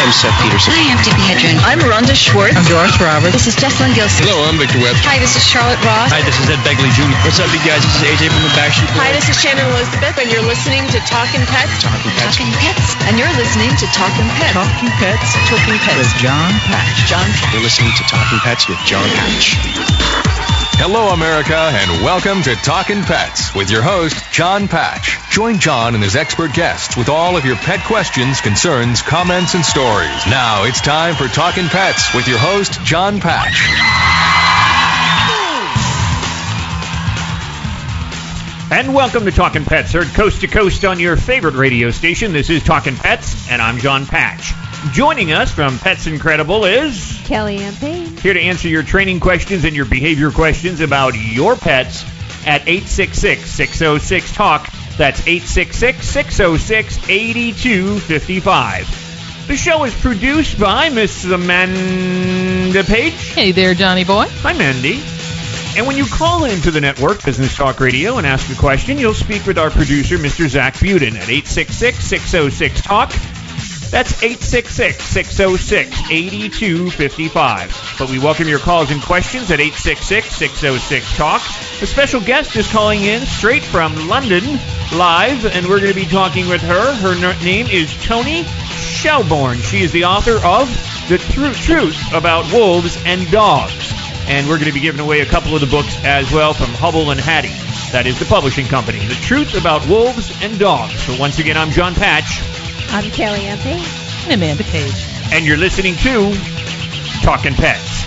Hi, I'm Seth Peterson. Hi, I'm Debbie Hedren. I'm Rhonda Schwartz. I'm Doris Roberts. This is Jessalyn Gilsig. Hello, I'm Victor Webster. Hi, this is Charlotte Ross. Hi, this is Ed Begley Jr. What's up, you guys? This is AJ from the Backstreet Boys. Hi, this is Shannon Elizabeth, and you're listening to Talking Pets. Talking Pets. Talking Pets. And you're listening to Talking Pets. Talking Pets. Talking Pets. With John Patch. John Patch. You're listening to Talking Pets with John Patch. Hello, America, and welcome to Talkin' Pets with your host, John Patch. Join John and his expert guests with all of your pet questions, concerns, comments, and stories. Now it's time for Talking Pets with your host, John Patch. And welcome to Talking Pets, heard coast to coast on your favorite radio station. This is Talking Pets, and I'm John Patch. Joining us from Pets Incredible is Kelly Ann Payne. here to answer your training questions and your behavior questions about your pets at 866-606-TALK. That's 866-606-8255. The show is produced by Miss Amanda Page. Hey there, Johnny boy. Hi, Mandy. And when you call into the network, Business Talk Radio, and ask a question, you'll speak with our producer, Mr. Zach Buden, at 866-606-TALK. That's 866-606-8255. But we welcome your calls and questions at 866-606-TALK. A special guest is calling in straight from London, live, and we're going to be talking with her. Her name is Toni Shelbourne. She is the author of The Tru- Truth About Wolves and Dogs. And we're going to be giving away a couple of the books as well from Hubble and Hattie. That is the publishing company. The Truth About Wolves and Dogs. So once again, I'm John Patch. I'm Kelly Ann Payne. And Amanda Page. and you're listening to Talking Pets.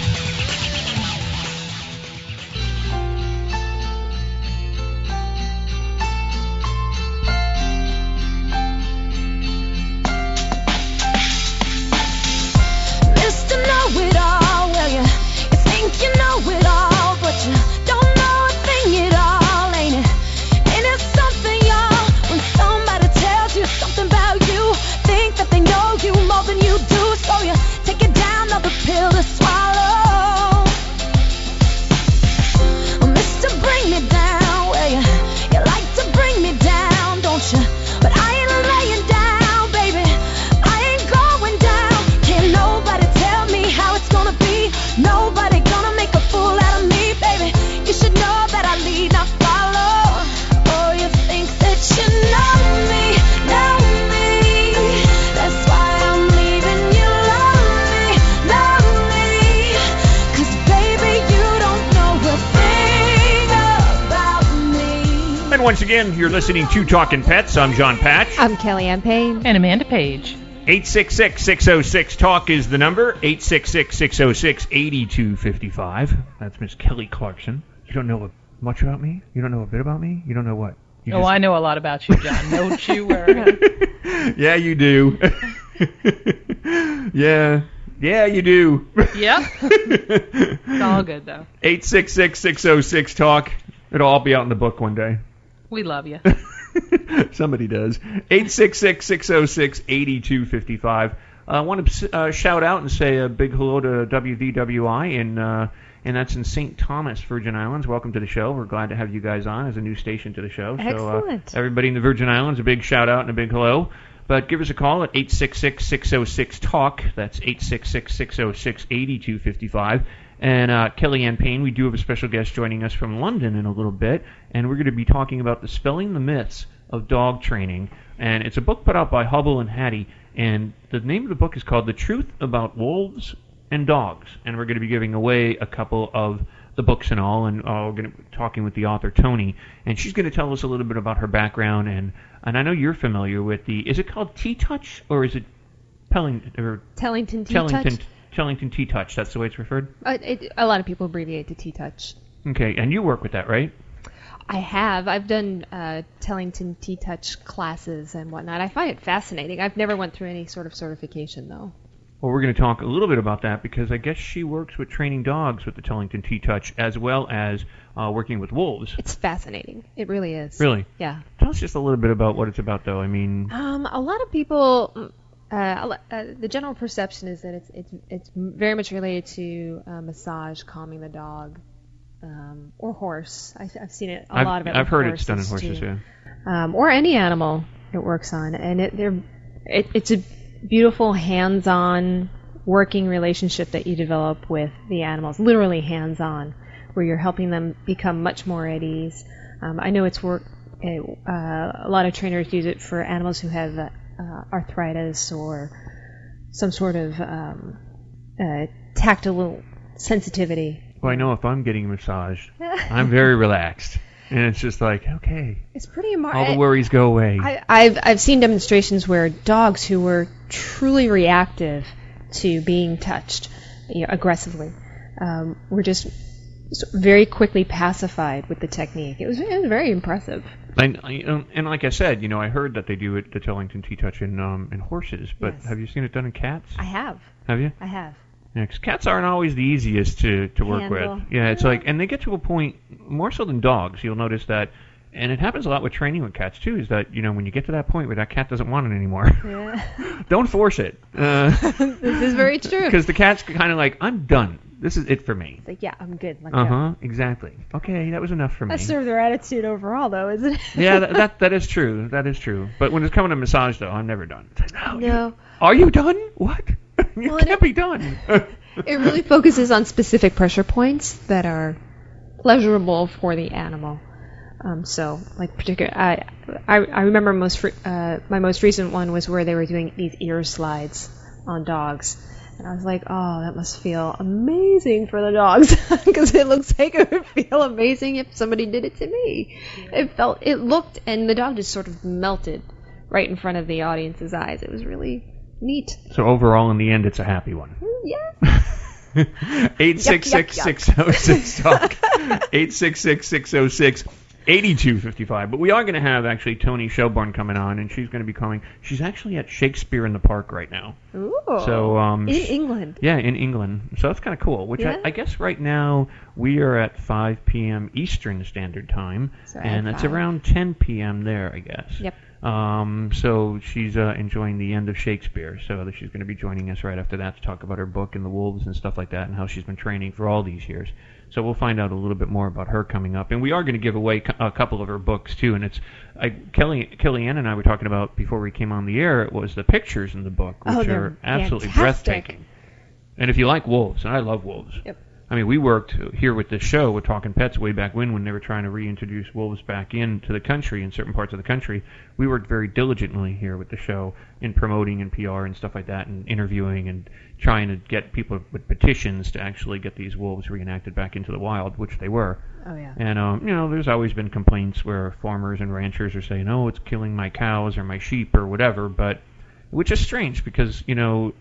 And once again, you're listening to Talking Pets. I'm John Patch. I'm Kelly Ann Payne. And Amanda Page. 866-606-TALK is the number. 866-606-8255. That's Miss Kelly Clarkson. You don't know much about me? You don't know a bit about me? You don't know what? You Oh, just- I know a lot about you, John. Don't you worry. yeah, you do. yeah. Yeah, you do. yep. It's all good, though. 866-606-TALK. It'll all be out in the book one day. We love you. Somebody does. 866-606-8255. I want to uh, shout out and say a big hello to WVWI, and uh, and that's in St. Thomas, Virgin Islands. Welcome to the show. We're glad to have you guys on as a new station to the show. So, uh, Excellent. everybody in the Virgin Islands, a big shout out and a big hello. But give us a call at 866-606-TALK. That's 866-606-8255. And uh, Kelly Ann Payne, we do have a special guest joining us from London in a little bit, and we're going to be talking about Dispelling the myths of dog training. And it's a book put out by Hubble and Hattie, and the name of the book is called The Truth About Wolves and Dogs. And we're going to be giving away a couple of the books and all, and uh, we're going to be talking with the author Toni, and she's going to tell us a little bit about her background. And and I know you're familiar with the is it called T Touch or is it Pelling or Tellington T Tellington Touch. Tellington T Touch? That's the way it's referred. Uh, it, a lot of people abbreviate to T Touch. Okay, and you work with that, right? I have. I've done uh, Tellington T Touch classes and whatnot. I find it fascinating. I've never went through any sort of certification though. Well, we're going to talk a little bit about that because I guess she works with training dogs with the Tellington T Touch as well as uh, working with wolves. It's fascinating. It really is. Really? Yeah. Tell us just a little bit about what it's about, though. I mean, Um, a lot of people, uh, uh, the general perception is that it's it's it's very much related to uh, massage, calming the dog, um, or horse. I, I've seen it a I've, lot of it. I've heard it's done in horses, too. Yeah. um, or any animal it works on, and it, they're, it, it's a beautiful hands-on working relationship that you develop with the animals, literally hands-on, where you're helping them become much more at ease. Um, I know it's work. Uh, a lot of trainers use it for animals who have uh, arthritis or some sort of um, uh, tactile sensitivity. Well, I know if I'm getting massaged, I'm very relaxed, and it's just like okay, It's pretty amazing. all the worries go away. I, I've I've seen demonstrations where dogs who were truly reactive to being touched, you know, aggressively, um, were just very quickly pacified with the technique. It was it was very impressive. And, I- and like I said, you know, I heard that they do it, the Tellington T Touch in um, in horses, but Yes. have you seen it done in cats? I have, have you? I have. Yeah, 'cause cats aren't always the easiest to, to work Handle. with. Yeah, it's like, and they get to a point more so than dogs. You'll notice that, and it happens a lot with training with cats too. Is that you know when you get to that point where that cat doesn't want it anymore, Yeah. don't force it, because this is very true. Because the cat's kind of like, I'm done. This is it for me. It's like, yeah, I'm good. Let Uh go. huh. Exactly. Okay, that was enough for me. That's sort of their attitude overall, though, isn't it? yeah, that, that that is true. That is true. But when it's coming to massage, though, I'm never done. It's like, no, you- are you done? What? you Well, can't be done. It really focuses on specific pressure points that are pleasurable for the animal. Um, so, like particular, I, I I remember most uh, my most recent one was where they were doing these ear slides on dogs, and I was like, oh, that must feel amazing for the dogs because it looks like it would feel amazing if somebody did it to me. It felt, it looked, and the dog just sort of melted right in front of the audience's eyes. It was really neat. so overall, in the end, it's a happy one. Yeah. Eight six six six zero six talk. Eight six six six zero six. 8255. But we are going to have actually Toni Shelbourne coming on, and she's going to be coming. She's actually at Shakespeare in the Park right now. Ooh. So, um, in England. Yeah, in England. So that's kind of cool. Which Yeah. I, I guess right now we are at 5 p.m. Eastern Standard Time, So and it's around 10 p.m. there, I guess. Yep. Um, so she's uh, enjoying the end of Shakespeare. So she's going to be joining us right after that to talk about her book and the wolves and stuff like that, and how she's been training for all these years. So we'll find out a little bit more about her coming up, and we are going to give away a couple of her books too. And it's I, Kelly Kellyanne and I were talking about before we came on the air. It was the pictures in the book, oh, which Oh, are absolutely fantastic. breathtaking. And if you like wolves, and I love wolves. Yep. I mean, we worked here with this show with Talking Pets way back when, when they were trying to reintroduce wolves back into the country in certain parts of the country. We worked very diligently here with the show in promoting and PR and stuff like that, and interviewing and trying to get people with petitions to actually get these wolves reenacted back into the wild, which they were. Oh yeah. And um, you know, there's always been complaints where farmers and ranchers are saying, "Oh, it's killing my cows or my sheep or whatever," but which is strange because you know,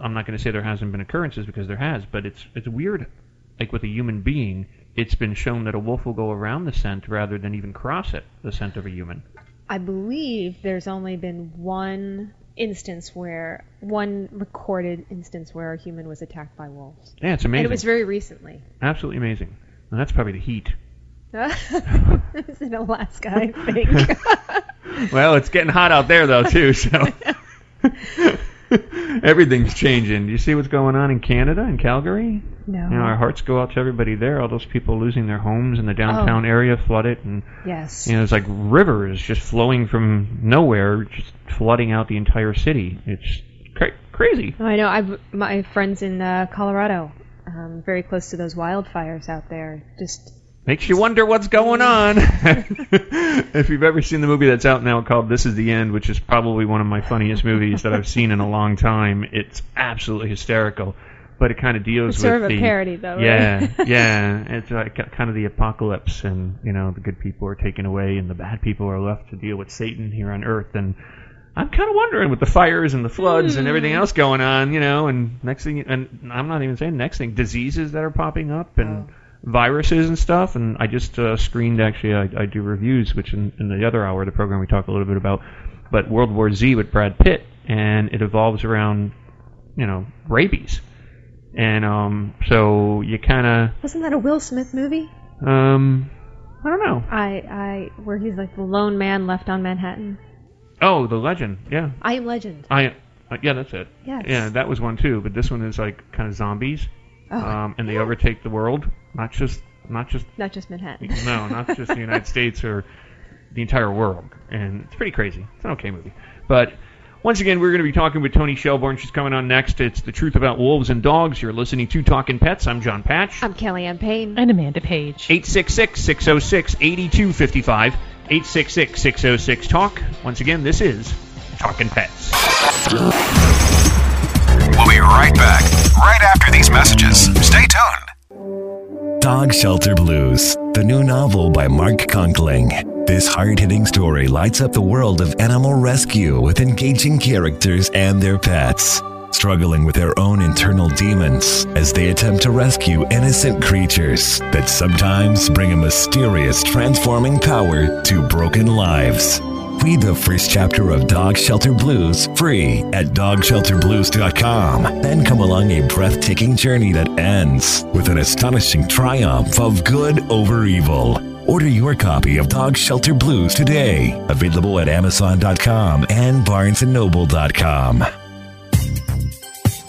I'm not going to say there hasn't been occurrences because there has, but it's it's weird. Like with a human being, it's been shown that a wolf will go around the scent rather than even cross it, the scent of a human. I believe there's only been one instance where one recorded instance where a human was attacked by wolves, Yeah, it's amazing. and it was very recently. Absolutely amazing. And that's probably the heat. it was in Alaska, I think. well, it's getting hot out there though too, so everything's changing. Do you see what's going on in Canada and Calgary? No. You know, our hearts go out to everybody there. All those people losing their homes in the downtown area, flooded, and yes. you know, it's like rivers just flowing from nowhere, just flooding out the entire city. It's cra- crazy. Oh, I know. I've my friends in uh, Colorado, um, very close to those wildfires out there. Just Makes you wonder what's going on. if you've ever seen the movie that's out now called This Is the End, which is probably one of my funniest movies that I've seen in a long time, it's absolutely hysterical. But it kind of deals It's with sort of a the parody, though, right? Yeah, yeah. It's like kind of the apocalypse, and you know the good people are taken away, and the bad people are left to deal with Satan here on Earth. And I'm kind of wondering with the fires and the floods and everything Hmm. else going on, you know, and next thing, and I'm not even saying next thing, diseases that are popping up and Oh. viruses and stuff. And I just uh, screened actually, I, I do reviews, which in, in the other hour of the program we talk a little bit about, but World War Z with Brad Pitt, and it evolves around, you know, rabies. And um, so you kind of wasn't that a Will Smith movie? um, I don't know. I I where he's like the lone man left on Manhattan. Oh, the legend, yeah. I am Legend. I uh, yeah, that's it. Yes. Yeah, that was one too. But this one is like kind of zombies, Oh, um, and they overtake the world. Not just not just Not just Manhattan. no, not just the United States or the entire world. And it's pretty crazy. It's an okay movie. But once again, we're going to be talking with Toni Shelbourne. She's coming on next. It's The Truth About Wolves and Dogs. You're listening to Talking Pets. I'm John Patch. I'm Kellyanne Payne. And Amanda Page. 866 606 8255. 866 606 Talk. Once again, this is Talking Pets. We'll be right back, right after these messages. Stay tuned. Dog Shelter Blues, the new novel by Mark Conkling. This hard hitting story lights up the world of animal rescue with engaging characters and their pets, struggling with their own internal demons as they attempt to rescue innocent creatures that sometimes bring a mysterious transforming power to broken lives. Read the first chapter of Dog Shelter Blues free at dogshelterblues.com. Then come along a breathtaking journey that ends with an astonishing triumph of good over evil. Order your copy of Dog Shelter Blues today. Available at amazon.com and barnesandnoble.com.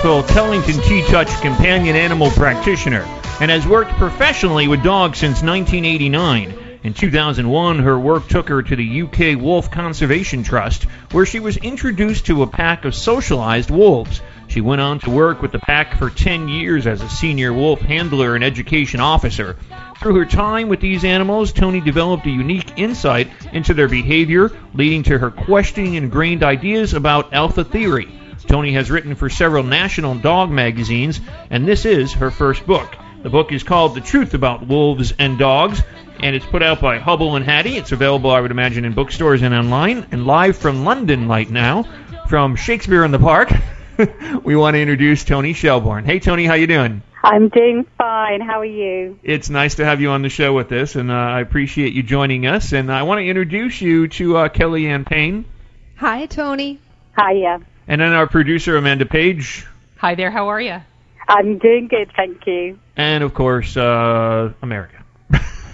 Tellington T-Touch companion animal practitioner and has worked professionally with dogs since 1989. In 2001, her work took her to the UK Wolf Conservation Trust, where she was introduced to a pack of socialized wolves. She went on to work with the pack for 10 years as a senior wolf handler and education officer. Through her time with these animals, Toni developed a unique insight into their behavior, leading to her questioning ingrained ideas about alpha theory. Toni has written for several national dog magazines, and this is her first book. The book is called The Truth About Wolves and Dogs, and it's put out by Hubble and Hattie. It's available, I would imagine, in bookstores and online. And live from London right now, from Shakespeare in the Park, we want to introduce Toni Shelbourne. Hey, Toni, how you doing? I'm doing fine. How are you? It's nice to have you on the show with us, and uh, I appreciate you joining us. And I want to introduce you to uh, Kellyanne Payne, Hi, Tony. Hiya. And then our producer Amanda Page, Hi there, how are you? I'm doing good, thank you. and of course uh, America.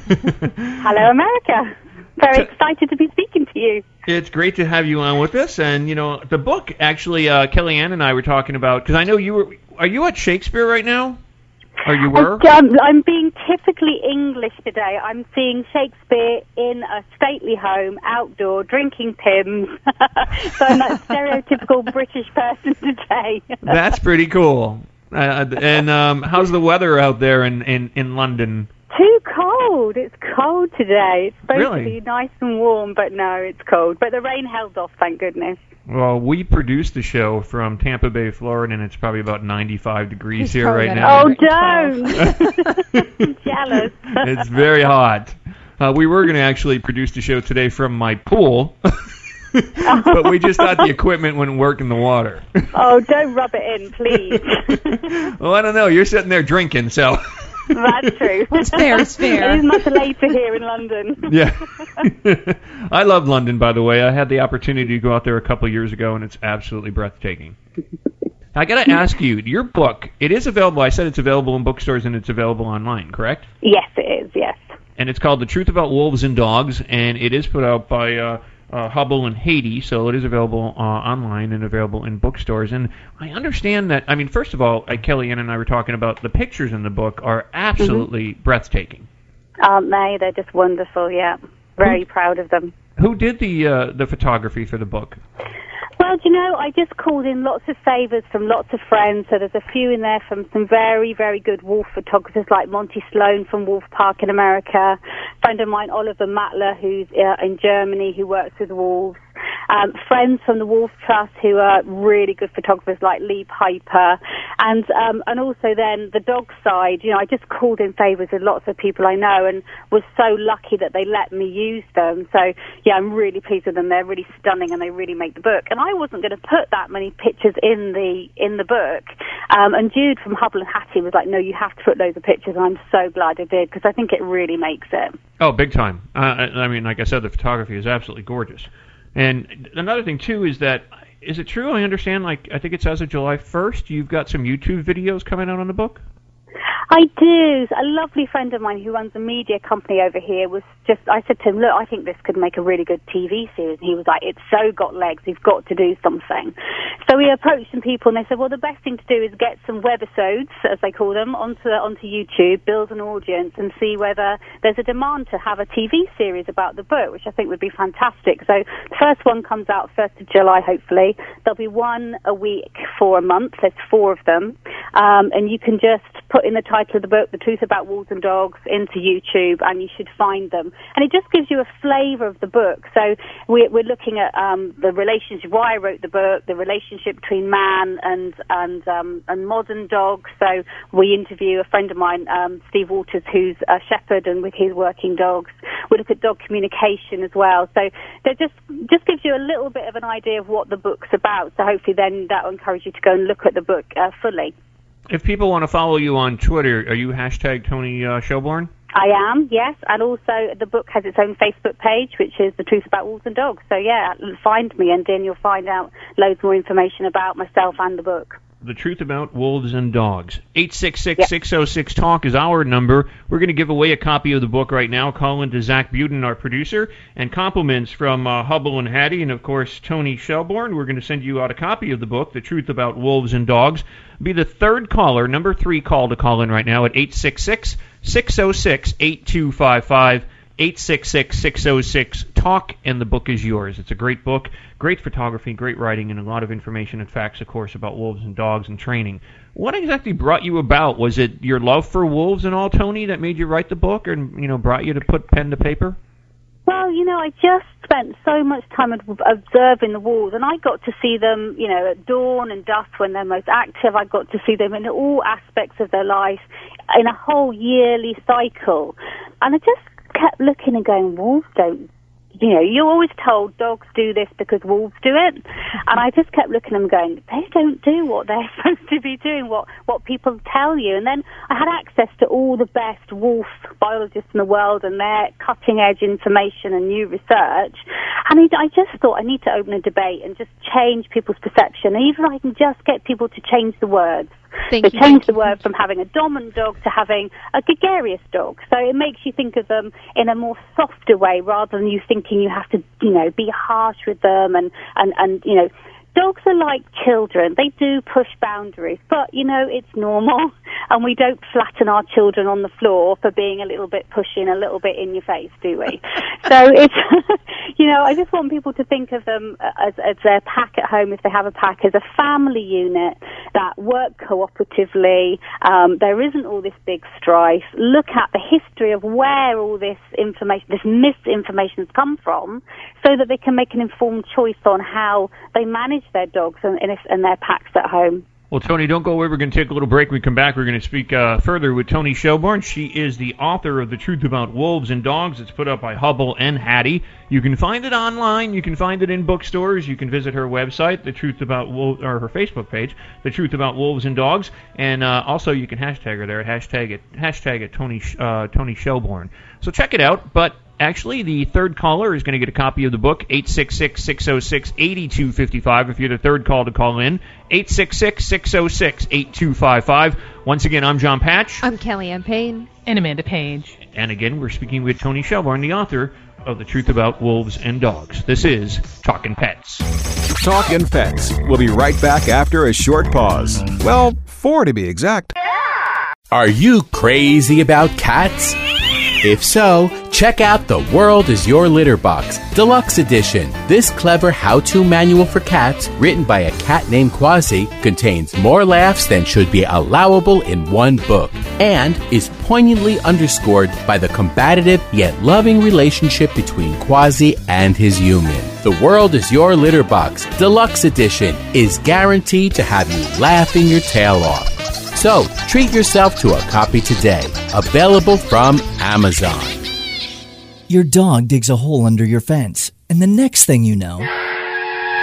Hello, America. Very excited to be speaking to you. It's great to have you on with us, and you know the book. Actually, uh, Kellyanne and I were talking about because I know you were. Are you at Shakespeare right now? Or you were? Um, I'm being typically English today. I'm seeing Shakespeare in a stately home, outdoor, drinking Pimm's. so I'm that stereotypical British person today. That's pretty cool. Uh, and um, how's the weather out there in in, in London? Too cold. It's cold today. It's supposed Really? to be nice and warm, but no, it's cold. But the rain held off, thank goodness. Well, we produced the show from Tampa Bay, Florida, and it's probably about 95 degrees He's here right now. Oh, don't! Jealous. it's very hot. Uh, we were going to actually produce the show today from my pool. but we just thought the equipment wouldn't work in the water. oh, don't rub it in, please. well, I don't know. You're sitting there drinking, so. That's true. It's fair, it's fair. It is much later here in London. Yeah. I love London, by the way. I had the opportunity to go out there a couple of years ago, and it's absolutely breathtaking. I got to ask you, your book, it is available. I said it's available in bookstores and it's available online, correct? Yes, it is, yes. And it's called The Truth About Wolves and Dogs, and it is put out by uh, uh, Hubble and Hattie, so it is available uh, online and available in bookstores. And I understand that, I mean, first of all, uh, Kellyanne and I were talking about the pictures in the book are absolutely breathtaking. Aren't they? They're just wonderful, yeah. Very proud of them. Who did the uh, the photography for the book? Well, you know, I just called in lots of favours from lots of friends. So there's a few in there from some very, very good wolf photographers like Monty Sloan from Wolf Park in America, a friend of mine, Oliver Matler, who's uh, in Germany, who works with wolves. Um, friends from the Wolf Trust who are really good photographers like Lee Piper, and um, and also then the dog side. You know, I just called in favours with lots of people I know, and was so lucky that they let me use them. So yeah, I'm really pleased with them. They're really stunning, and they really make the book. And I wasn't going to put that many pictures in the in the book, um, and Jude from Hubble and Hattie was like, "No, you have to put loads of pictures." And I'm so glad I did because I think it really makes it. Oh, big time. Uh, I I mean, like I said, the photography is absolutely gorgeous. And another thing too is that is it true? I understand. Like I think it's as of July 1st, you've got some YouTube videos coming out on the book. I do. A lovely friend of mine who runs a media company over here was just, I said to him, look, I think this could make a really good TV series. And he was like, it's so got legs, you've got to do something. So we approached some people and they said, well, the best thing to do is get some webisodes, as they call them, onto, onto YouTube, build an audience and see whether there's a demand to have a TV series about the book, which I think would be fantastic. So the first one comes out 1st of July, hopefully. There'll be one a week for a month. There's four of them. Um, and you can just put in the title of the book, The Truth About Wolves and Dogs, into YouTube, and you should find them. And it just gives you a flavour of the book. So we're, we're looking at um, the relationship, why I wrote the book, the relationship between man and and um, and modern dogs. So we interview a friend of mine, um, Steve Waters, who's a shepherd, and with his working dogs. We look at dog communication as well. So that just just gives you a little bit of an idea of what the book's about. So hopefully then that will encourage you to go and look at the book uh, fully. If people want to follow you on Twitter, are you hashtag Toni uh, Shelbourne? I am, yes, and also the book has its own Facebook page, which is The Truth About Wolves and Dogs. So yeah, find me, and then you'll find out loads more information about myself and the book. The Truth About Wolves and Dogs. 866-606-TALK is our number. We're going to give away a copy of the book right now. Call in to Zach Buden, our producer, and compliments from uh, Hubble and Hattie, and of course Toni Shelbourne. We're going to send you out a copy of the book, The Truth About Wolves and Dogs. Be the third caller, number three call to call in right now at 866 606 8255. 866-606-TALK, and the book is yours. It's a great book, great photography, great writing, and a lot of information and facts, of course, about wolves and dogs and training. What exactly brought you about? Was it your love for wolves and all, Toni, that made you write the book, and you know, brought you to put pen to paper? Well, you know, I just spent so much time observing the wolves, and I got to see them, you know, at dawn and dusk when they're most active. I got to see them in all aspects of their life in a whole yearly cycle. And I just kept looking and going, wolves don't you know, you're always told dogs do this because wolves do it. And I just kept looking at them going, they don't do what they're supposed to be doing, what, what people tell you. And then I had access to all the best wolf biologists in the world and their cutting edge information and new research. And I just thought I need to open a debate and just change people's perception. Even if I can just get people to change the words. Thank so you, change thank the word from having a dominant dog to having a gregarious dog. So it makes you think of them in a more softer way rather than you thinking you have to, you know, be harsh with them and, and, and you know, dogs are like children. They do push boundaries, but you know, it's normal and we don't flatten our children on the floor for being a little bit pushing, a little bit in your face, do we? so it's, you know, I just want people to think of them as, as their pack at home if they have a pack as a family unit that work cooperatively. Um, there isn't all this big strife. Look at the history of where all this information, this misinformation has come from so that they can make an informed choice on how they manage their dogs and, and, their packs at home. Well, Toni, don't go away. We're going to take a little break. When we come back, we're going to speak uh, further with Toni Shelbourne. She is the author of The Truth About Wolves and Dogs. It's put up by Hubble and Hattie. You can find it online. You can find it in bookstores. You can visit her website, The Truth About Wolves, or her Facebook page, The Truth About Wolves and Dogs. And uh, also, you can hashtag her there at hashtag it, hashtag it Toni, uh, Toni Shelbourne. So check it out. But Actually, the third caller is going to get a copy of the book, 866-606-8255. If you're the third call to call in, 866-606-8255. Once again, I'm John Patch. I'm Kellyanne Payne. And Amanda Page. And again, we're speaking with Toni Shelbourne, the author of The Truth About Wolves and Dogs. This is Talking Pets. Talking Pets. We'll be right back after a short pause. Well, four to be exact. Are you crazy about cats? If so, check out The World is Your Litter Box, Deluxe Edition. This clever how to manual for cats, written by a cat named Quasi, contains more laughs than should be allowable in one book, and is poignantly underscored by the combative yet loving relationship between Quasi and his human. The World is Your Litter Box, Deluxe Edition, is guaranteed to have you laughing your tail off. So, treat yourself to a copy today. Available from Amazon. Your dog digs a hole under your fence, and the next thing you know,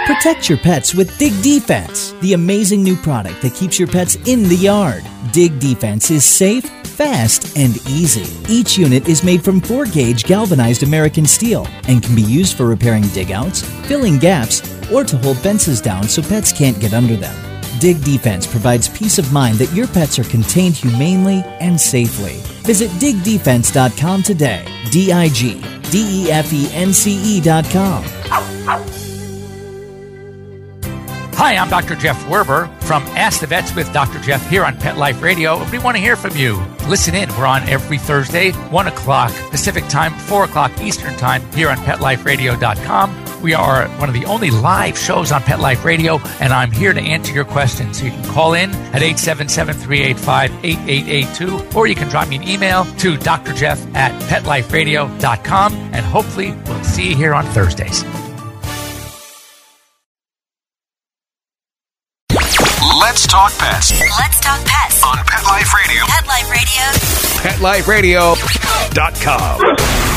protect your pets with Dig Defense, the amazing new product that keeps your pets in the yard. Dig Defense is safe, fast, and easy. Each unit is made from 4 gauge galvanized American steel and can be used for repairing digouts, filling gaps, or to hold fences down so pets can't get under them. Dig Defense provides peace of mind that your pets are contained humanely and safely. Visit digdefense.com today. D I G D E F E N C E.com. Hi, I'm Dr. Jeff Werber from Ask the Vets with Dr. Jeff here on Pet Life Radio. We want to hear from you. Listen in. We're on every Thursday, 1 o'clock Pacific Time, 4 o'clock Eastern Time here on PetLifeRadio.com. We are one of the only live shows on Pet Life Radio, and I'm here to answer your questions. So you can call in at 877 385 8882, or you can drop me an email to drjeff at PetLifeRadio.com, and hopefully we'll see you here on Thursdays. Let's talk pets Let's talk pets on Pet Life Radio. Pet Life Radio. PetLifeRadio.com.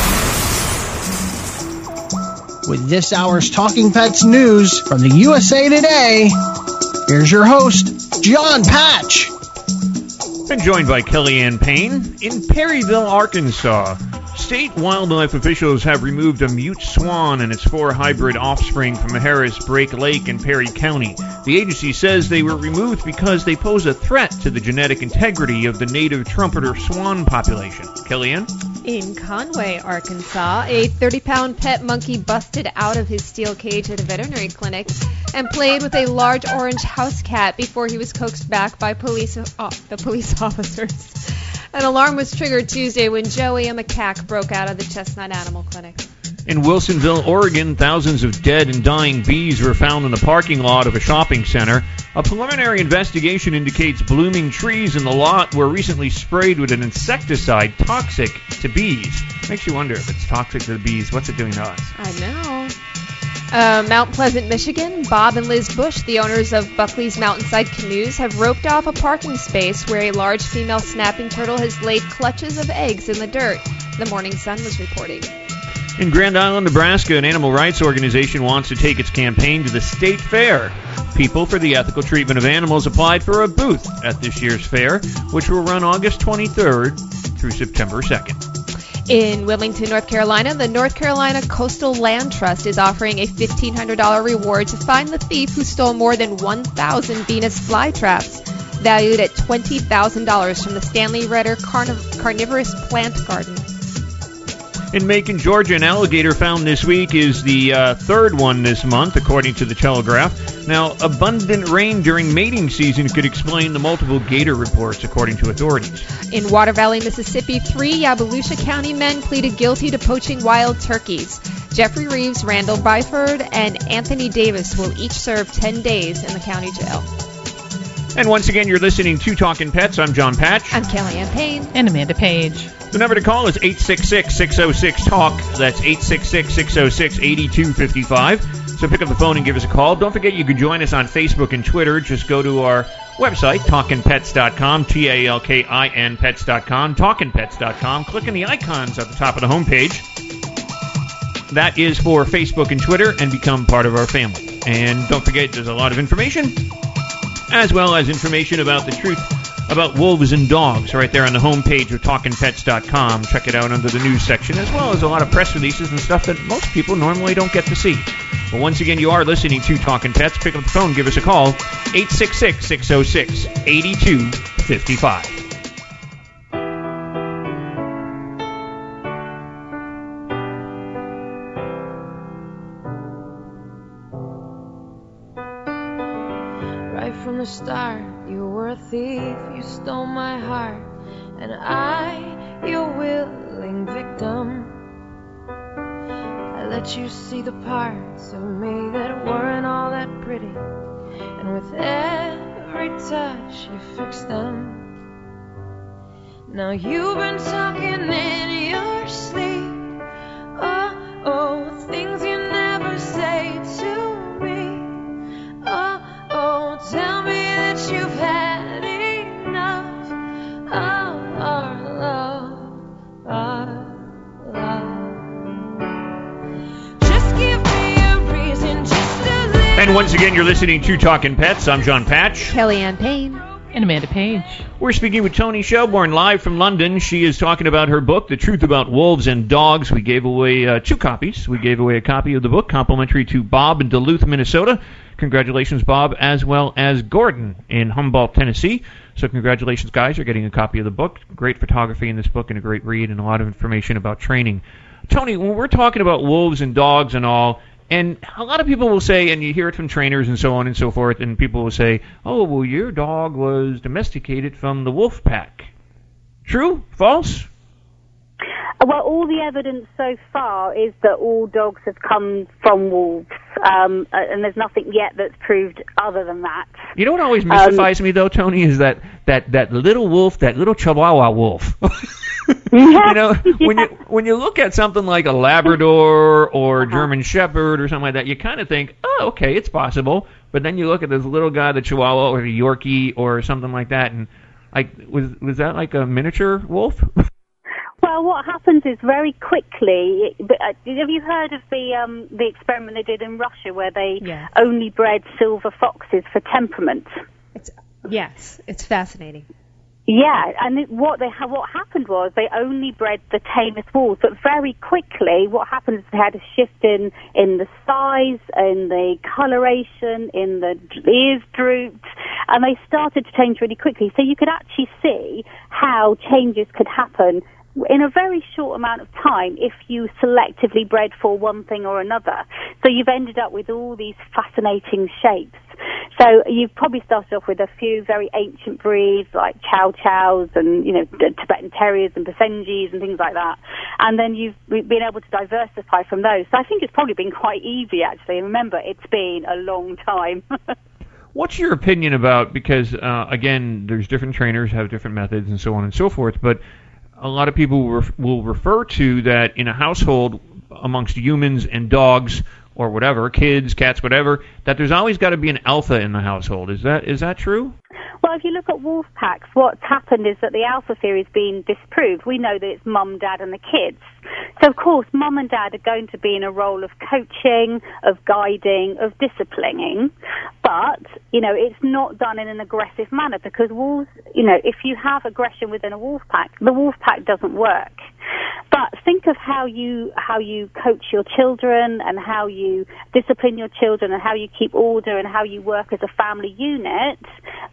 With this hour's Talking Pets news from the USA Today, here's your host, John Patch. Been joined by Kellyanne Payne in Perryville, Arkansas. State wildlife officials have removed a mute swan and its four hybrid offspring from Harris Brake Lake in Perry County. The agency says they were removed because they pose a threat to the genetic integrity of the native trumpeter swan population. Kellyanne? In Conway, Arkansas, a 30 pound pet monkey busted out of his steel cage at a veterinary clinic and played with a large orange house cat before he was coaxed back by police, uh, the police officers. An alarm was triggered Tuesday when Joey, a macaque, broke out of the Chestnut Animal Clinic. In Wilsonville, Oregon, thousands of dead and dying bees were found in the parking lot of a shopping center. A preliminary investigation indicates blooming trees in the lot were recently sprayed with an insecticide toxic to bees. Makes you wonder if it's toxic to the bees, what's it doing to us? I know. Uh, Mount Pleasant, Michigan, Bob and Liz Bush, the owners of Buckley's Mountainside Canoes, have roped off a parking space where a large female snapping turtle has laid clutches of eggs in the dirt. The Morning Sun was reporting. In Grand Island, Nebraska, an animal rights organization wants to take its campaign to the state fair. People for the Ethical Treatment of Animals applied for a booth at this year's fair, which will run August 23rd through September 2nd. In Wilmington, North Carolina, the North Carolina Coastal Land Trust is offering a $1,500 reward to find the thief who stole more than 1,000 Venus flytraps, valued at $20,000 from the Stanley Rehder Carniv- Carnivorous Plant Garden. In Macon, Georgia, an alligator found this week is the uh, third one this month, according to the Telegraph. Now, abundant rain during mating season could explain the multiple gator reports, according to authorities. In Water Valley, Mississippi, three Yalobusha County men pleaded guilty to poaching wild turkeys. Jeffrey Reeves, Randall Byford, and Anthony Davis will each serve 10 days in the county jail. And once again, you're listening to Talking Pets. I'm John Patch. I'm Kellyanne Payne. And Amanda Page. The number to call is 866-606-TALK. That's 866-606-8255. So pick up the phone and give us a call. Don't forget you can join us on Facebook and Twitter. Just go to our Website, talkinpets.com, T-A-L-K-I-N pets.com, talkinpets.com. Click on the icons at the top of the homepage. That is for Facebook and Twitter, and become part of our family. And don't forget, there's a lot of information, as well as information about the truth about wolves and dogs right there on the homepage of talkingpets.com. Check it out under the news section, as well as a lot of press releases and stuff that most people normally don't get to see. But once again, you are listening to Talking Pets. Pick up the phone, give us a call, 866 606 8255. Start, you were a thief, you stole my heart, and I, your willing victim. I let you see the parts of me that weren't all that pretty, and with every touch, you fixed them. Now you've been talking in your sleep. Oh, oh, things you never say to me. Oh, oh, tell me that you've had enough of our love, our love. Just give me a reason just to live. And once again, you're listening to Talking Pets. I'm John Patch. Kellyanne Payne. And Amanda Page. We're speaking with Toni Shelbourne live from London. She is talking about her book, The Truth About Wolves and Dogs. We gave away uh, two copies. We gave away a copy of the book, complimentary to Bob in Duluth, Minnesota. Congratulations, Bob, as well as Gordon in Humboldt, Tennessee. So congratulations, guys. You're getting a copy of the book. Great photography in this book and a great read and a lot of information about training. Toni, when we're talking about wolves and dogs and all, and a lot of people will say, and you hear it from trainers and so on and so forth, and people will say, "Oh, well, your dog was domesticated from the wolf pack." True? False? Well, all the evidence so far is that all dogs have come from wolves, um, and there's nothing yet that's proved other than that. You know what always Um, mystifies me though, Toni, is that that that little wolf, that little Chihuahua wolf. you know, when you when you look at something like a Labrador or German Shepherd or something like that, you kind of think, oh, okay, it's possible. But then you look at this little guy, the Chihuahua or the Yorkie or something like that, and like was was that like a miniature wolf? Well, what happens is very quickly. uh, Have you heard of the um, the experiment they did in Russia where they only bred silver foxes for temperament? Yes, it's fascinating. Yeah, and it, what they ha- what happened was they only bred the tamest wolves, but very quickly what happened is they had a shift in in the size, in the coloration, in the ears drooped, and they started to change really quickly. So you could actually see how changes could happen in a very short amount of time if you selectively bred for one thing or another. So you've ended up with all these fascinating shapes. So you've probably started off with a few very ancient breeds like Chow Chows and you know Tibetan Terriers and Basenjis and things like that, and then you've been able to diversify from those. So I think it's probably been quite easy actually. And remember, it's been a long time. What's your opinion about because uh, again, there's different trainers have different methods and so on and so forth, but a lot of people will, ref- will refer to that in a household amongst humans and dogs or whatever, kids, cats, whatever, that there's always got to be an alpha in the household. Is that is that true? Well, if you look at wolf packs, what's happened is that the alpha theory has been disproved. We know that it's mum, dad, and the kids. So, of course, mum and dad are going to be in a role of coaching, of guiding, of disciplining. But, you know, it's not done in an aggressive manner because wolves, you know, if you have aggression within a wolf pack, the wolf pack doesn't work. But think of how you how you coach your children and how you discipline your children and how you keep order and how you work as a family unit.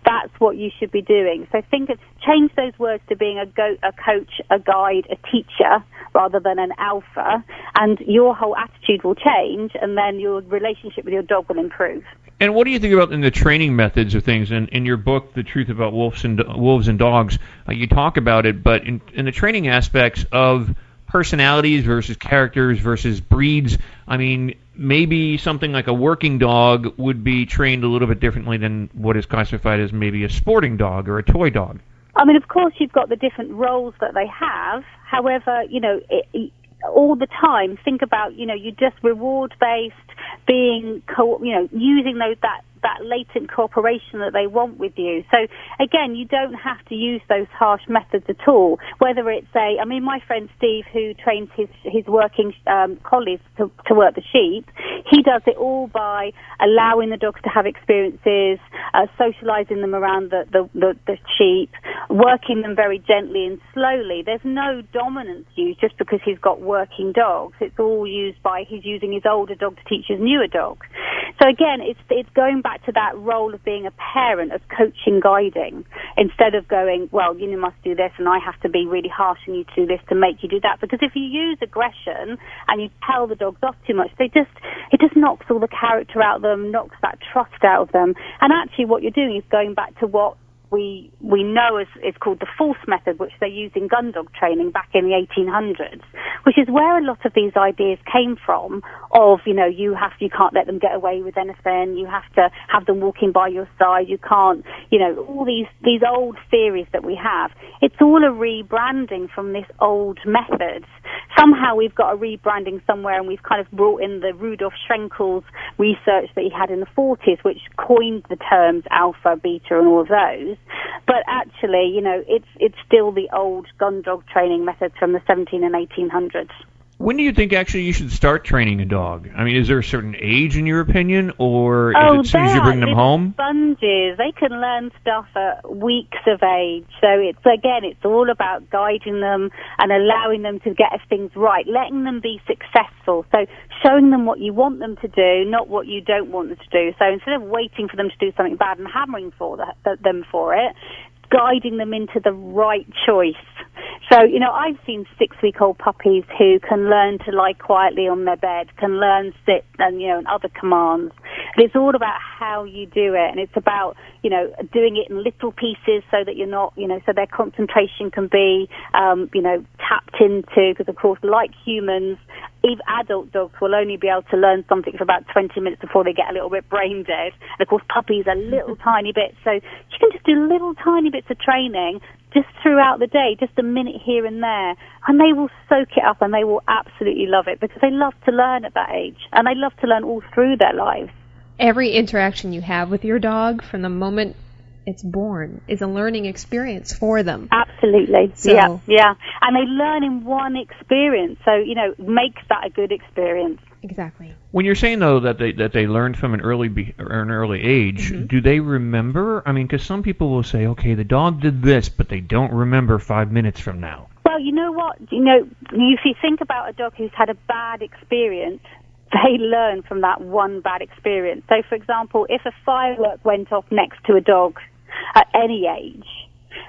That's what you should be doing. So think of change those words to being a go, a coach, a guide, a teacher rather than an alpha, and your whole attitude will change, and then your relationship with your dog will improve. And what do you think about in the training methods of things? In, in your book, The Truth About Wolves and Wolves and Dogs, uh, you talk about it, but in, in the training aspects of personalities versus characters versus breeds, I mean, maybe something like a working dog would be trained a little bit differently than what is classified as maybe a sporting dog or a toy dog. I mean, of course, you've got the different roles that they have. However, you know, it, all the time, think about, you know, you just reward based, being, co- you know, using those that that latent cooperation that they want with you. So again, you don't have to use those harsh methods at all. Whether it's a, I mean, my friend Steve, who trains his his working um, to, to work the sheep, he does it all by allowing the dogs to have experiences, uh, socializing them around the, the, the, the sheep, working them very gently and slowly. There's no dominance used just because he's got working dogs. It's all used by he's using his older dog to teach his newer dog. So again, it's it's going back to that role of being a parent, of coaching, guiding, instead of going, well, you must do this, and I have to be really harsh on you to do this to make you do that. Because if you use aggression and you tell the dogs off too much, they just it just knocks all the character out of them, knocks that trust out of them. And actually, what you're doing is going back to what we we know is, is called the false method, which they used in gun dog training back in the 1800s, which is where a lot of these ideas came from. Of you know you have you can't let them get away with anything, you have to have them walking by your side, you can't you know all these these old theories that we have. It's all a rebranding from this old method. Somehow we've got a rebranding somewhere, and we've kind of brought in the Rudolf Schenkel's research that he had in the 40s, which coined the terms alpha, beta, and all of those but actually, you know, it's it's still the old gun dog training methods from the 17 and 1800s. When do you think actually you should start training a dog? I mean, is there a certain age in your opinion, or is oh, it as soon as you bring them home? Sponges. They can learn stuff at weeks of age. So it's again, it's all about guiding them and allowing them to get things right, letting them be successful. So showing them what you want them to do, not what you don't want them to do. So instead of waiting for them to do something bad and hammering for the, them for it, guiding them into the right choice. So, you know, I've seen six week old puppies who can learn to lie quietly on their bed, can learn sit and, you know, and other commands. And it's all about how you do it. And it's about, you know, doing it in little pieces so that you're not, you know, so their concentration can be, um, you know, tapped into. Because, of course, like humans, even adult dogs will only be able to learn something for about 20 minutes before they get a little bit brain dead. And of course, puppies are little tiny bits. So you can just do little tiny bits of training just throughout the day, just a minute here and there. And they will soak it up and they will absolutely love it because they love to learn at that age. And they love to learn all through their lives. Every interaction you have with your dog from the moment it's born is a learning experience for them. Absolutely. So- yeah, yeah. And they learn in one experience. So, you know, makes that a good experience. Exactly. When you're saying though that they that they learned from an early be, or an early age, Mm-hmm. do they remember? I mean, because some people will say, okay, the dog did this, but they don't remember five minutes from now. Well, you know what? You know, if you think about a dog who's had a bad experience, they learn from that one bad experience. So, for example, if a firework went off next to a dog at any age,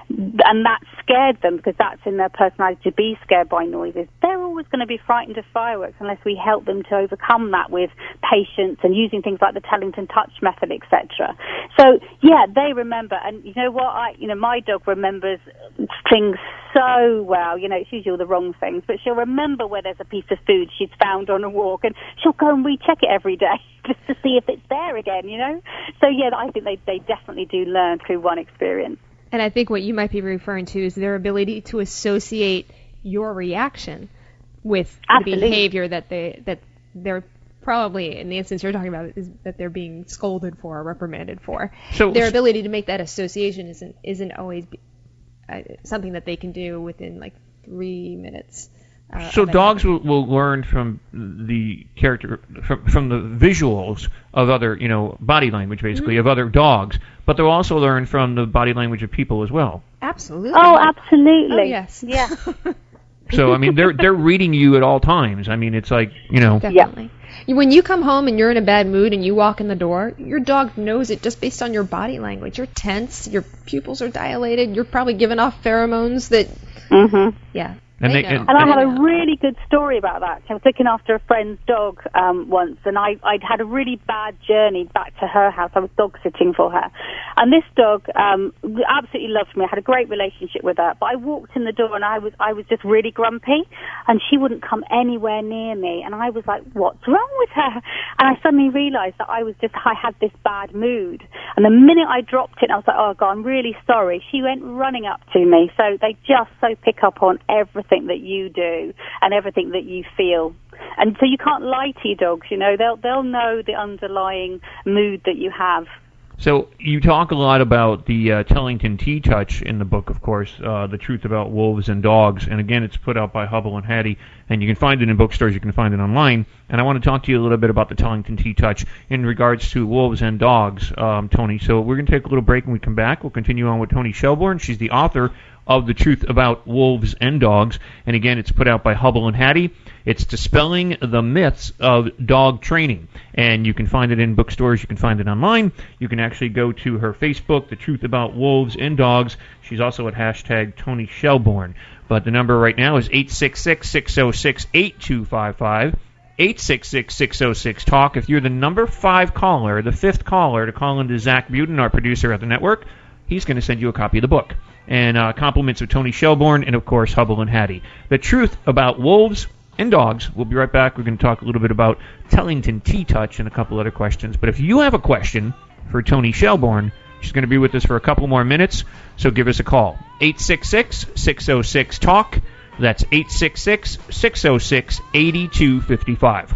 and that scared them because that's in their personality to be scared by noises. They're always going to be frightened of fireworks unless we help them to overcome that with patience and using things like the Tellington touch method, etc. So yeah, they remember, and you know what? I, you know, my dog remembers things so well. You know, it's usually all the wrong things, but she'll remember where there's a piece of food she's found on a walk, and she'll go and recheck it every day just to see if it's there again. You know, so yeah, I think they they definitely do learn through one experience. And I think what you might be referring to is their ability to associate your reaction with the behavior that they that they're probably in the instance you're talking about is that they're being scolded for or reprimanded for. So- their ability to make that association isn't isn't always be, uh, something that they can do within like three minutes. Uh, So dogs will, will learn from the character from, from the visuals of other, you know, body language basically Mm-hmm. of other dogs, but they'll also learn from the body language of people as well. Absolutely. Oh, absolutely. Oh, yes. Yeah. So I mean, they're they're reading you at all times. I mean, it's like you know. Definitely. You- When you come home and you're in a bad mood and you walk in the door, your dog knows it just based on your body language. You're tense, your pupils are dilated, you're probably giving off pheromones that. Mm-hmm. Yeah. And they they- and- And I have a really good story about that. I was looking after a friend's dog um, once, and I, I'd had a really bad journey back to her house. I was dog sitting for her, and this dog um, absolutely loved me. I had a great relationship with her. But I walked in the door, and I was I was just really grumpy, and she wouldn't come anywhere near me. And I was like, "What's wrong with her?" And I suddenly realised that I was just I had this bad mood. And the minute I dropped it, I was like, "Oh God, I'm really sorry." She went running up to me. So they just so pick up on everything that you do and everything that you feel. And so you can't lie to your dogs, you know. They'll they'll know the underlying mood that you have. So you talk a lot about the uh, Tellington T Touch in the book, of course, uh, the truth about wolves and dogs. And again, it's put out by Hubble and Hattie, and you can find it in bookstores. You can find it online. And I want to talk to you a little bit about the Tellington T Touch in regards to wolves and dogs, um, Toni. So we're going to take a little break, and we come back. We'll continue on with Toni Shelbourne. She's the author of the truth about wolves and dogs. And again, it's put out by Hubble and Hattie. It's dispelling the myths of dog training, and you can find it in bookstores. You can find it online. You can actually go to her Facebook, The Truth About Wolves and Dogs. She's also at hashtag Toni Shelbourne. But the number right now is 866-606-8255. 866-606-TALK. If you're the number five caller, the fifth caller to call into Zach Buten, our producer at the network, he's going to send you a copy of the book. And uh, compliments of Toni Shelbourne and, of course, Hubble and Hattie. The truth about wolves and dogs. We'll be right back. We're going to talk a little bit about Tellington T Touch and a couple other questions. But if you have a question for Toni Shelbourne, she's going to be with us for a couple more minutes. So give us a call. 866-606-TALK. That's 866-606-8255.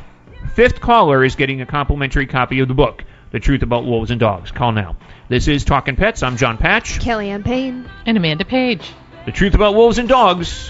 Fifth caller is getting a complimentary copy of the book, The Truth About Wolves and Dogs. Call now. This is Talking Pets. I'm John Patch. Kellyanne Payne. And Amanda Page. The Truth About Wolves and Dogs,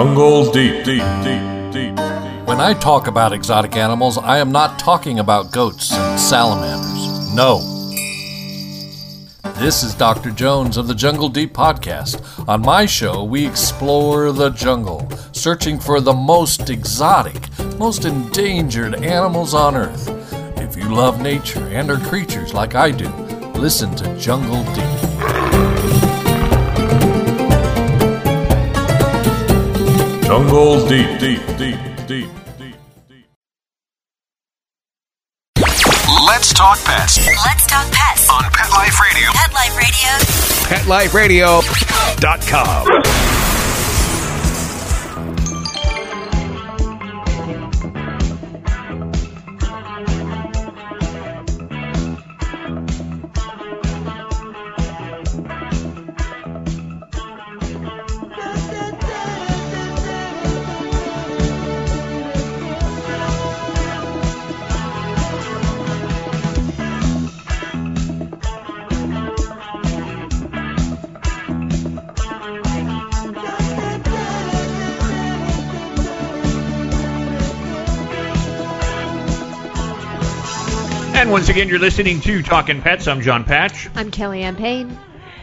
Jungle deep, deep, deep, deep. When I talk about exotic animals, I am not talking about goats and salamanders. No. This is Dr. Jones of the Jungle Deep podcast. On my show, we explore the jungle, searching for the most exotic, most endangered animals on Earth. If you love nature and our creatures like I do, listen to Jungle Deep. Jungle deep, deep, deep, deep. Deep, deep. Let's talk pets Let's talk pets on Pet Life Radio. Pet Life Radio. PetLifeRadio.com. again, you're listening to Talking Pets. I'm John Patch. I'm Kellyanne Payne.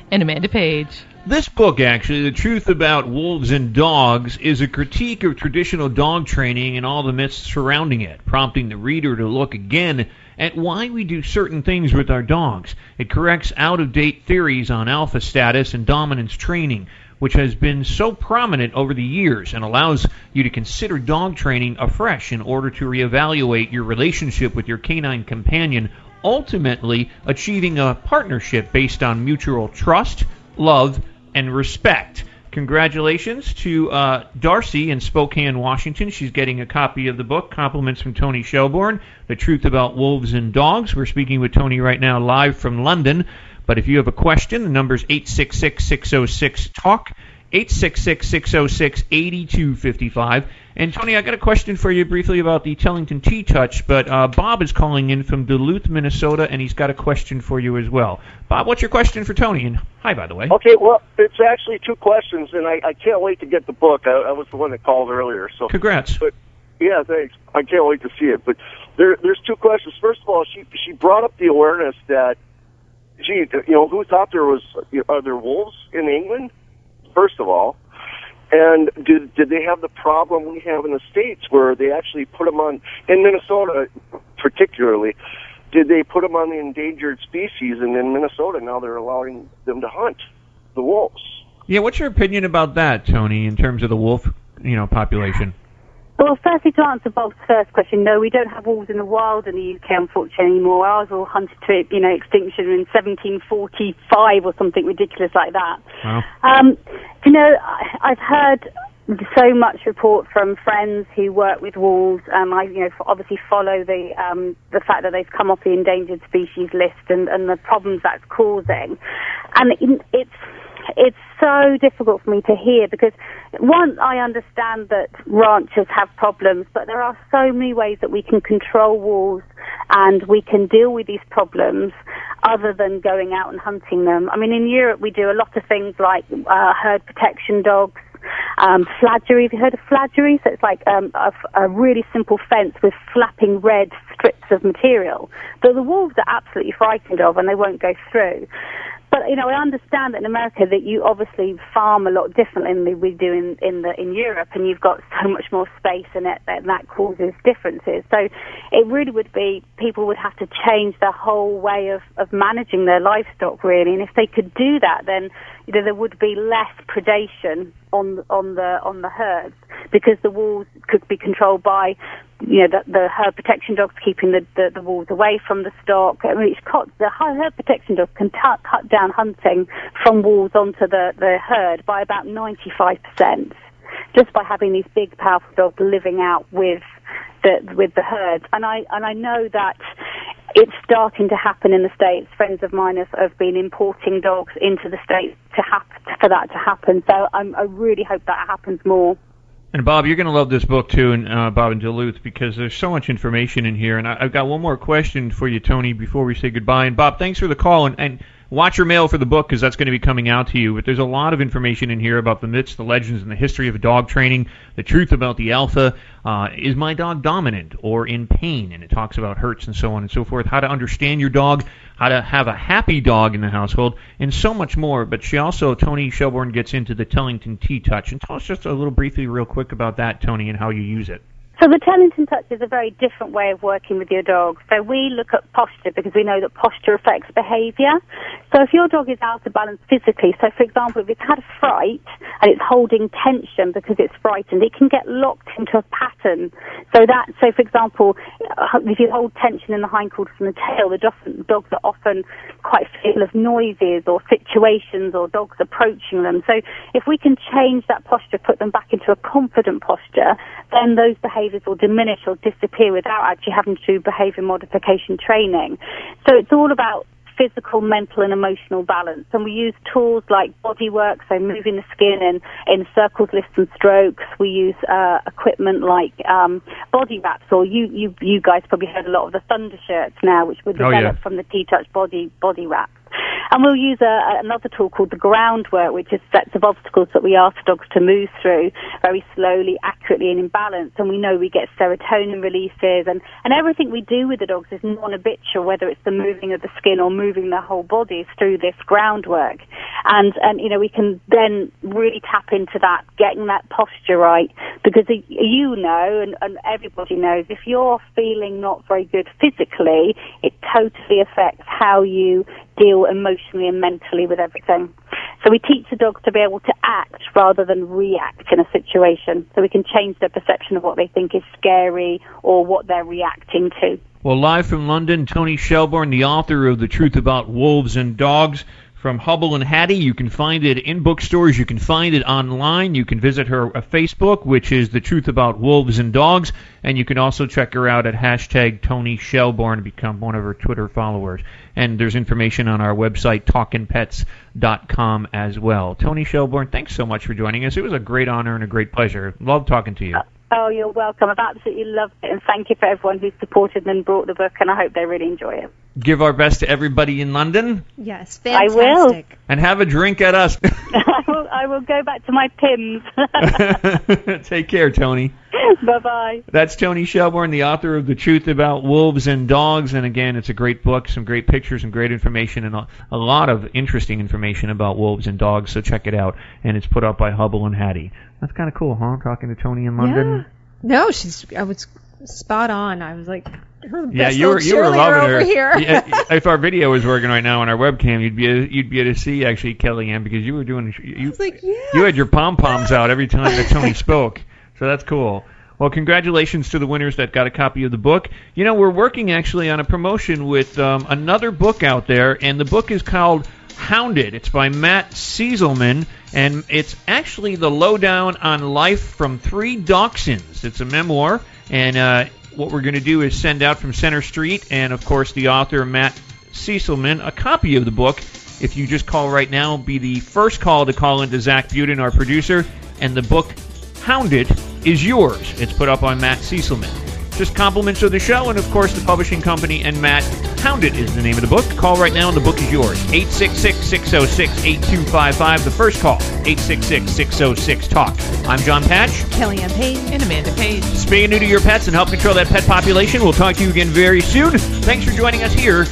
And Amanda Page. This book, actually, The Truth About Wolves and Dogs, is a critique of traditional dog training and all the myths surrounding it, prompting the reader to look again at why we do certain things with our dogs. It corrects out of date theories on alpha status and dominance training, which has been so prominent over the years and allows you to consider dog training afresh in order to reevaluate your relationship with your canine companion, ultimately achieving a partnership based on mutual trust, love, and respect. Congratulations to uh, Darcy in Spokane, Washington. She's getting a copy of the book. Compliments from Toni Shelbourne, The Truth About Wolves and Dogs. We're speaking with Toni right now live from London. But if you have a question, the number is 866-606-TALK, 866-606-8255. And Toni, I got a question for you briefly about the Tellington T Touch, but uh, Bob is calling in from Duluth, Minnesota, and he's got a question for you as well. Bob, what's your question for Toni? And hi, by the way. Okay, well, it's actually two questions, and I, I can't wait to get the book. I, I was the one that called earlier. So Congrats. But Yeah, thanks. I can't wait to see it. But there, there's two questions. First of all, she she brought up the awareness that, gee, you know, who thought there was are there wolves in England? First of all, and did did they have the problem we have in the states where they actually put them on in Minnesota, particularly? Did they put them on the endangered species, and in Minnesota now they're allowing them to hunt the wolves? Yeah, what's your opinion about that, Toni, in terms of the wolf, you know, population? Well, firstly, to answer Bob's first question, no, we don't have wolves in the wild in the UK, unfortunately, anymore. Ours were hunted to, you know, extinction in 1745 or something ridiculous like that. Wow. Um, you know, I- I've heard so much report from friends who work with wolves, and I, you know, obviously follow the um, the fact that they've come off the endangered species list and, and the problems that's causing, and it's it's so difficult for me to hear because once I understand that ranchers have problems, but there are so many ways that we can control wolves and we can deal with these problems other than going out and hunting them. I mean, in Europe we do a lot of things like uh, herd protection dogs. Um, have you heard of fladry? So it's like um, a, a really simple fence with flapping red strips of material that the wolves are absolutely frightened of and they won't go through. But you know, I understand that in America that you obviously farm a lot differently than we do in in the in Europe, and you've got so much more space in it that that causes differences. So it really would be people would have to change their whole way of of managing their livestock really, and if they could do that, then you know there would be less predation on on the on the herds because the wolves could be controlled by you know, the, the herd protection dogs keeping the, the, the wolves away from the stock. I mean, it's cut, the herd protection dogs can t- cut down hunting from wolves onto the, the herd by about 95%, just by having these big, powerful dogs living out with the, with the herd. And I, and I know that it's starting to happen in the States. Friends of mine have, have been importing dogs into the States to hap- for that to happen. So I'm, I really hope that happens more. And Bob, you're going to love this book too, and uh, Bob and Duluth, because there's so much information in here. And I, I've got one more question for you, Toni, before we say goodbye. And Bob, thanks for the call, and, and watch your mail for the book because that's going to be coming out to you. But there's a lot of information in here about the myths, the legends, and the history of dog training. The truth about the alpha. Uh, is my dog dominant or in pain? And it talks about hurts and so on and so forth. How to understand your dog, how to have a happy dog in the household, and so much more. But she also, Toni Shelbourne, gets into the Tellington T Touch. And tell us just a little briefly, real quick, about that, Toni, and how you use it. So the Tellington touch is a very different way of working with your dog. So we look at posture because we know that posture affects behaviour. So if your dog is out of balance physically, so for example, if it's had a fright and it's holding tension because it's frightened, it can get locked into a pattern. So that, so for example, uh, if you hold tension in the hindquarters and the tail, the dog- dogs are often quite fearful of noises or situations or dogs approaching them. So if we can change that posture, put them back into a confident posture, then those behaviours will diminish or disappear without actually having to do behaviour modification training. So it's all about physical, mental and emotional balance. And we use tools like body work, so moving the skin in, in circles, lifts and strokes. We use uh, equipment like um, body wraps, or you, you, you guys probably heard a lot of the thunder shirts now, which were Oh, developed yeah. from the T-Touch body, body wraps. And we'll use a, another tool called the groundwork, which is sets of obstacles that we ask dogs to move through very slowly, accurately, and in balance. And we know we get serotonin releases, and, and everything we do with the dogs is non-habitual, whether it's the moving of the skin or moving their whole bodies through this groundwork. And, and you know, we can then really tap into that, getting that posture right, because you know, and, and everybody knows, if you're feeling not very good physically, it totally affects how you deal emotionally and mentally with everything. So we teach the dogs to be able to act rather than react in a situation. So we can change their perception of what they think is scary or what they're reacting to. Well, live from London, Toni Shelbourne, the author of The Truth About Wolves and Dogs from Hubble and Hattie. You can find it in bookstores. You can find it online. You can visit her uh, Facebook, which is The Truth About Wolves and Dogs. And you can also check her out at hashtag Toni Shelbourne and become one of her Twitter followers. And there's information on our website, talkinpets.com as well. Toni Shelbourne, thanks so much for joining us. It was a great honor and a great pleasure. Love talking to you. Oh, you're welcome. I've absolutely loved it, and thank you for everyone who's supported and brought the book, and I hope they really enjoy it. Give our best to everybody in London Yes, I will. fantastic. and have a drink at us. I will, will. I will go back to my Pimm's. Take care, Toni. bye bye. That's Toni Shelbourne, the author of The Truth About Wolves and Dogs. And again, it's a great book, some great pictures, and great information, and a, a lot of interesting information about wolves and dogs. So check it out. And it's put out by Hubble and Hattie. That's kind of cool, huh? Talking to Toni in London. No, she's. I was spot on. I was like, her Yeah, you were you were loving her. here. Yeah, if our video was working right now on our webcam, you'd be you'd be able to see actually Kellyanne because you were doing you like, yeah. you had your pom poms out every time that Toni spoke. So that's cool. Well, congratulations to the winners that got a copy of the book. You know, we're working actually on a promotion with um, another book out there, and the book is called Hounded. It's by Matt Sieselman, and it's actually the lowdown on life from three dachshunds. It's a memoir, and uh, what we're going to do is send out from Center Street, and of course, the author, Matt Cecilman, a copy of the book. If you just call right now, be the first call to call into Zach Buden, our producer, and the book Hounded is yours. It's put up on Matt Sieselman. Just compliments of the show, and of course, the publishing company and Matt. Hounded is the name of the book. Call right now, and the book is yours. 866 606 8255. The first call, 866 606 TALK. I'm John Patch. Kellyanne Payne. And Amanda Page. Spay new to your pets and help control that pet population. We'll talk to you again very soon. Thanks for joining us here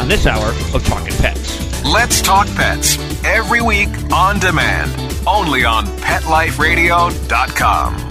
on this hour of Talking Pets. Let's Talk Pets every week on demand, only on PetLifeRadio.com.